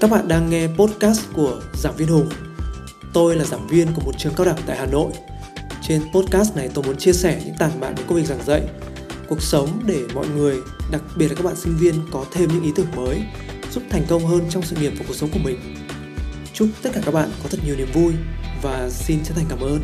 Các bạn đang nghe podcast của giảng viên Hùng. Tôi là giảng viên của một trường cao đẳng tại Hà Nội. Trên podcast này tôi muốn chia sẻ những tản mạn về công việc giảng dạy, cuộc sống để mọi người, đặc biệt là các bạn sinh viên có thêm những ý tưởng mới, giúp thành công hơn trong sự nghiệp và cuộc sống của mình. Chúc tất cả các bạn có thật nhiều niềm vui và xin chân thành cảm ơn.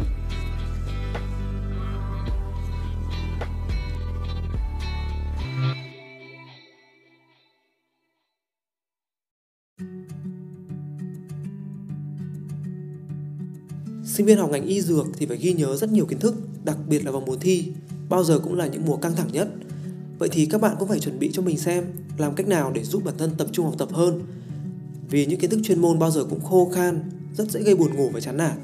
Sinh viên học ngành y dược thì phải ghi nhớ rất nhiều kiến thức, đặc biệt là vào mùa thi, bao giờ cũng là những mùa căng thẳng nhất. Vậy thì các bạn cũng phải chuẩn bị cho mình xem làm cách nào để giúp bản thân tập trung học tập hơn. Vì những kiến thức chuyên môn bao giờ cũng khô khan, rất dễ gây buồn ngủ và chán nản.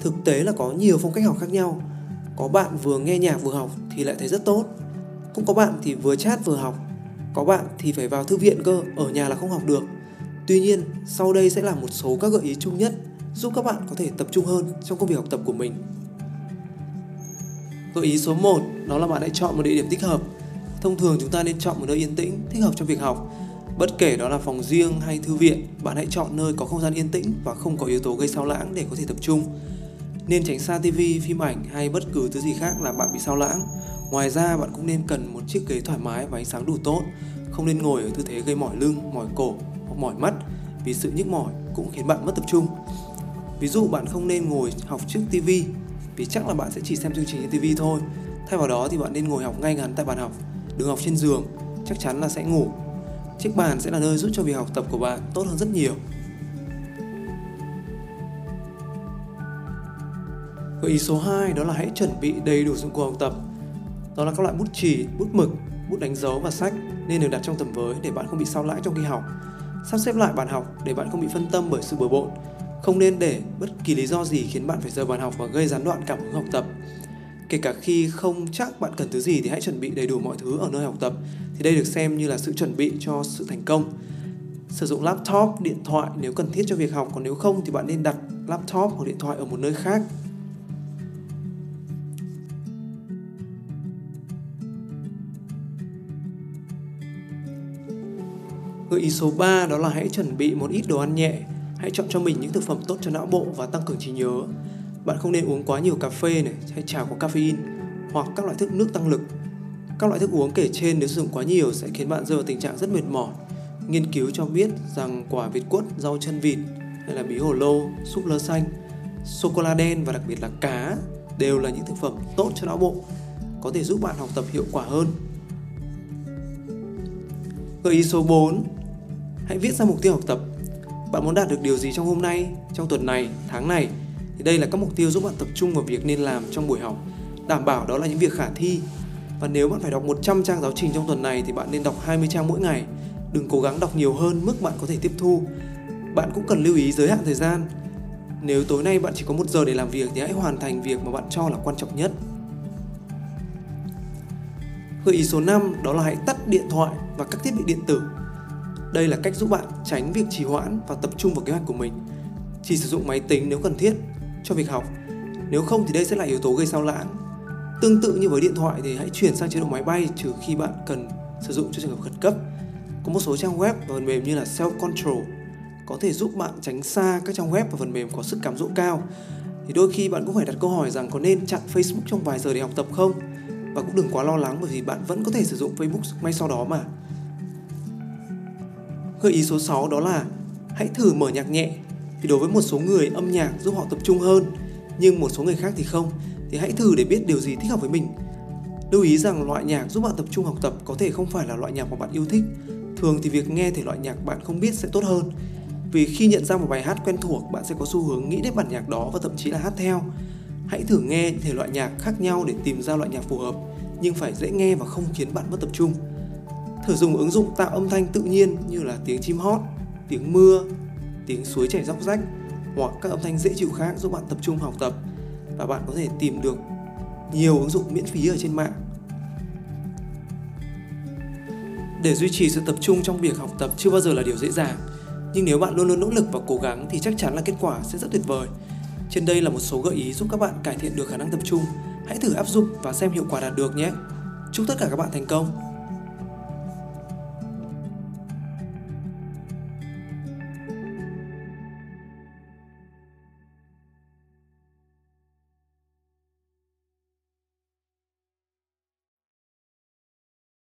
Thực tế là có nhiều phong cách học khác nhau. Có bạn vừa nghe nhạc vừa học thì lại thấy rất tốt. Cũng có bạn thì vừa chat vừa học. Có bạn thì phải vào thư viện cơ, ở nhà là không học được. Tuy nhiên, sau đây sẽ là một số các gợi ý chung nhất giúp các bạn có thể tập trung hơn trong công việc học tập của mình. Gợi ý số 1 đó là bạn hãy chọn một địa điểm thích hợp. Thông thường chúng ta nên chọn một nơi yên tĩnh, thích hợp cho việc học. Bất kể đó là phòng riêng hay thư viện, bạn hãy chọn nơi có không gian yên tĩnh và không có yếu tố gây sao lãng để có thể tập trung. Nên tránh xa tivi, phim ảnh hay bất cứ thứ gì khác làm bạn bị sao lãng. Ngoài ra bạn cũng nên cần một chiếc ghế thoải mái và ánh sáng đủ tốt, không nên ngồi ở tư thế gây mỏi lưng, mỏi cổ hoặc mỏi mắt vì sự nhức mỏi cũng khiến bạn mất tập trung. Ví dụ bạn không nên ngồi học trước TV vì chắc là bạn sẽ chỉ xem chương trình trên TV thôi. Thay vào đó thì bạn nên ngồi học ngay ngắn tại bàn học, đừng học trên giường, chắc chắn là sẽ ngủ. Chiếc bàn sẽ là nơi giúp cho việc học tập của bạn tốt hơn rất nhiều. Gợi ý số 2 đó là hãy chuẩn bị đầy đủ dụng cụ học tập. Đó là các loại bút chì, bút mực, bút đánh dấu và sách nên được đặt trong tầm với để bạn không bị sao lãng trong khi học. Sắp xếp lại bàn học để bạn không bị phân tâm bởi sự bừa bộn không nên để bất kỳ lý do gì khiến bạn phải rời bàn học và gây gián đoạn cảm hứng học tập. Kể cả khi không chắc bạn cần thứ gì thì hãy chuẩn bị đầy đủ mọi thứ ở nơi học tập. Thì đây được xem như là sự chuẩn bị cho sự thành công. Sử dụng laptop, điện thoại nếu cần thiết cho việc học, còn nếu không thì bạn nên đặt laptop hoặc điện thoại ở một nơi khác. Gợi ý số 3 đó là hãy chuẩn bị một ít đồ ăn nhẹ Hãy chọn cho mình những thực phẩm tốt cho não bộ và tăng cường trí nhớ. Bạn không nên uống quá nhiều cà phê này hay trà có caffeine hoặc các loại thức nước tăng lực. Các loại thức uống kể trên nếu sử dụng quá nhiều sẽ khiến bạn rơi vào tình trạng rất mệt mỏi. Nghiên cứu cho biết rằng quả việt quất, rau chân vịt hay là bí hồ lô, súp lơ xanh, sô cô la đen và đặc biệt là cá đều là những thực phẩm tốt cho não bộ, có thể giúp bạn học tập hiệu quả hơn. Gợi ý số 4 Hãy viết ra mục tiêu học tập bạn muốn đạt được điều gì trong hôm nay, trong tuần này, tháng này thì đây là các mục tiêu giúp bạn tập trung vào việc nên làm trong buổi học. Đảm bảo đó là những việc khả thi. Và nếu bạn phải đọc 100 trang giáo trình trong tuần này thì bạn nên đọc 20 trang mỗi ngày. Đừng cố gắng đọc nhiều hơn mức bạn có thể tiếp thu. Bạn cũng cần lưu ý giới hạn thời gian. Nếu tối nay bạn chỉ có một giờ để làm việc thì hãy hoàn thành việc mà bạn cho là quan trọng nhất. Gợi ý số 5 đó là hãy tắt điện thoại và các thiết bị điện tử đây là cách giúp bạn tránh việc trì hoãn và tập trung vào kế hoạch của mình. Chỉ sử dụng máy tính nếu cần thiết cho việc học. Nếu không thì đây sẽ là yếu tố gây sao lãng. Tương tự như với điện thoại thì hãy chuyển sang chế độ máy bay trừ khi bạn cần sử dụng cho trường hợp khẩn cấp. Có một số trang web và phần mềm như là Self Control có thể giúp bạn tránh xa các trang web và phần mềm có sức cám dỗ cao. Thì đôi khi bạn cũng phải đặt câu hỏi rằng có nên chặn Facebook trong vài giờ để học tập không? Và cũng đừng quá lo lắng bởi vì bạn vẫn có thể sử dụng Facebook ngay sau đó mà. Gợi ý số 6 đó là hãy thử mở nhạc nhẹ. Thì đối với một số người âm nhạc giúp họ tập trung hơn, nhưng một số người khác thì không. Thì hãy thử để biết điều gì thích hợp với mình. Lưu ý rằng loại nhạc giúp bạn tập trung học tập có thể không phải là loại nhạc mà bạn yêu thích. Thường thì việc nghe thể loại nhạc bạn không biết sẽ tốt hơn. Vì khi nhận ra một bài hát quen thuộc, bạn sẽ có xu hướng nghĩ đến bản nhạc đó và thậm chí là hát theo. Hãy thử nghe thể loại nhạc khác nhau để tìm ra loại nhạc phù hợp, nhưng phải dễ nghe và không khiến bạn mất tập trung. Thử dùng ứng dụng tạo âm thanh tự nhiên như là tiếng chim hót, tiếng mưa, tiếng suối chảy róc rách hoặc các âm thanh dễ chịu khác giúp bạn tập trung học tập và bạn có thể tìm được nhiều ứng dụng miễn phí ở trên mạng. Để duy trì sự tập trung trong việc học tập chưa bao giờ là điều dễ dàng, nhưng nếu bạn luôn luôn nỗ lực và cố gắng thì chắc chắn là kết quả sẽ rất tuyệt vời. Trên đây là một số gợi ý giúp các bạn cải thiện được khả năng tập trung. Hãy thử áp dụng và xem hiệu quả đạt được nhé. Chúc tất cả các bạn thành công.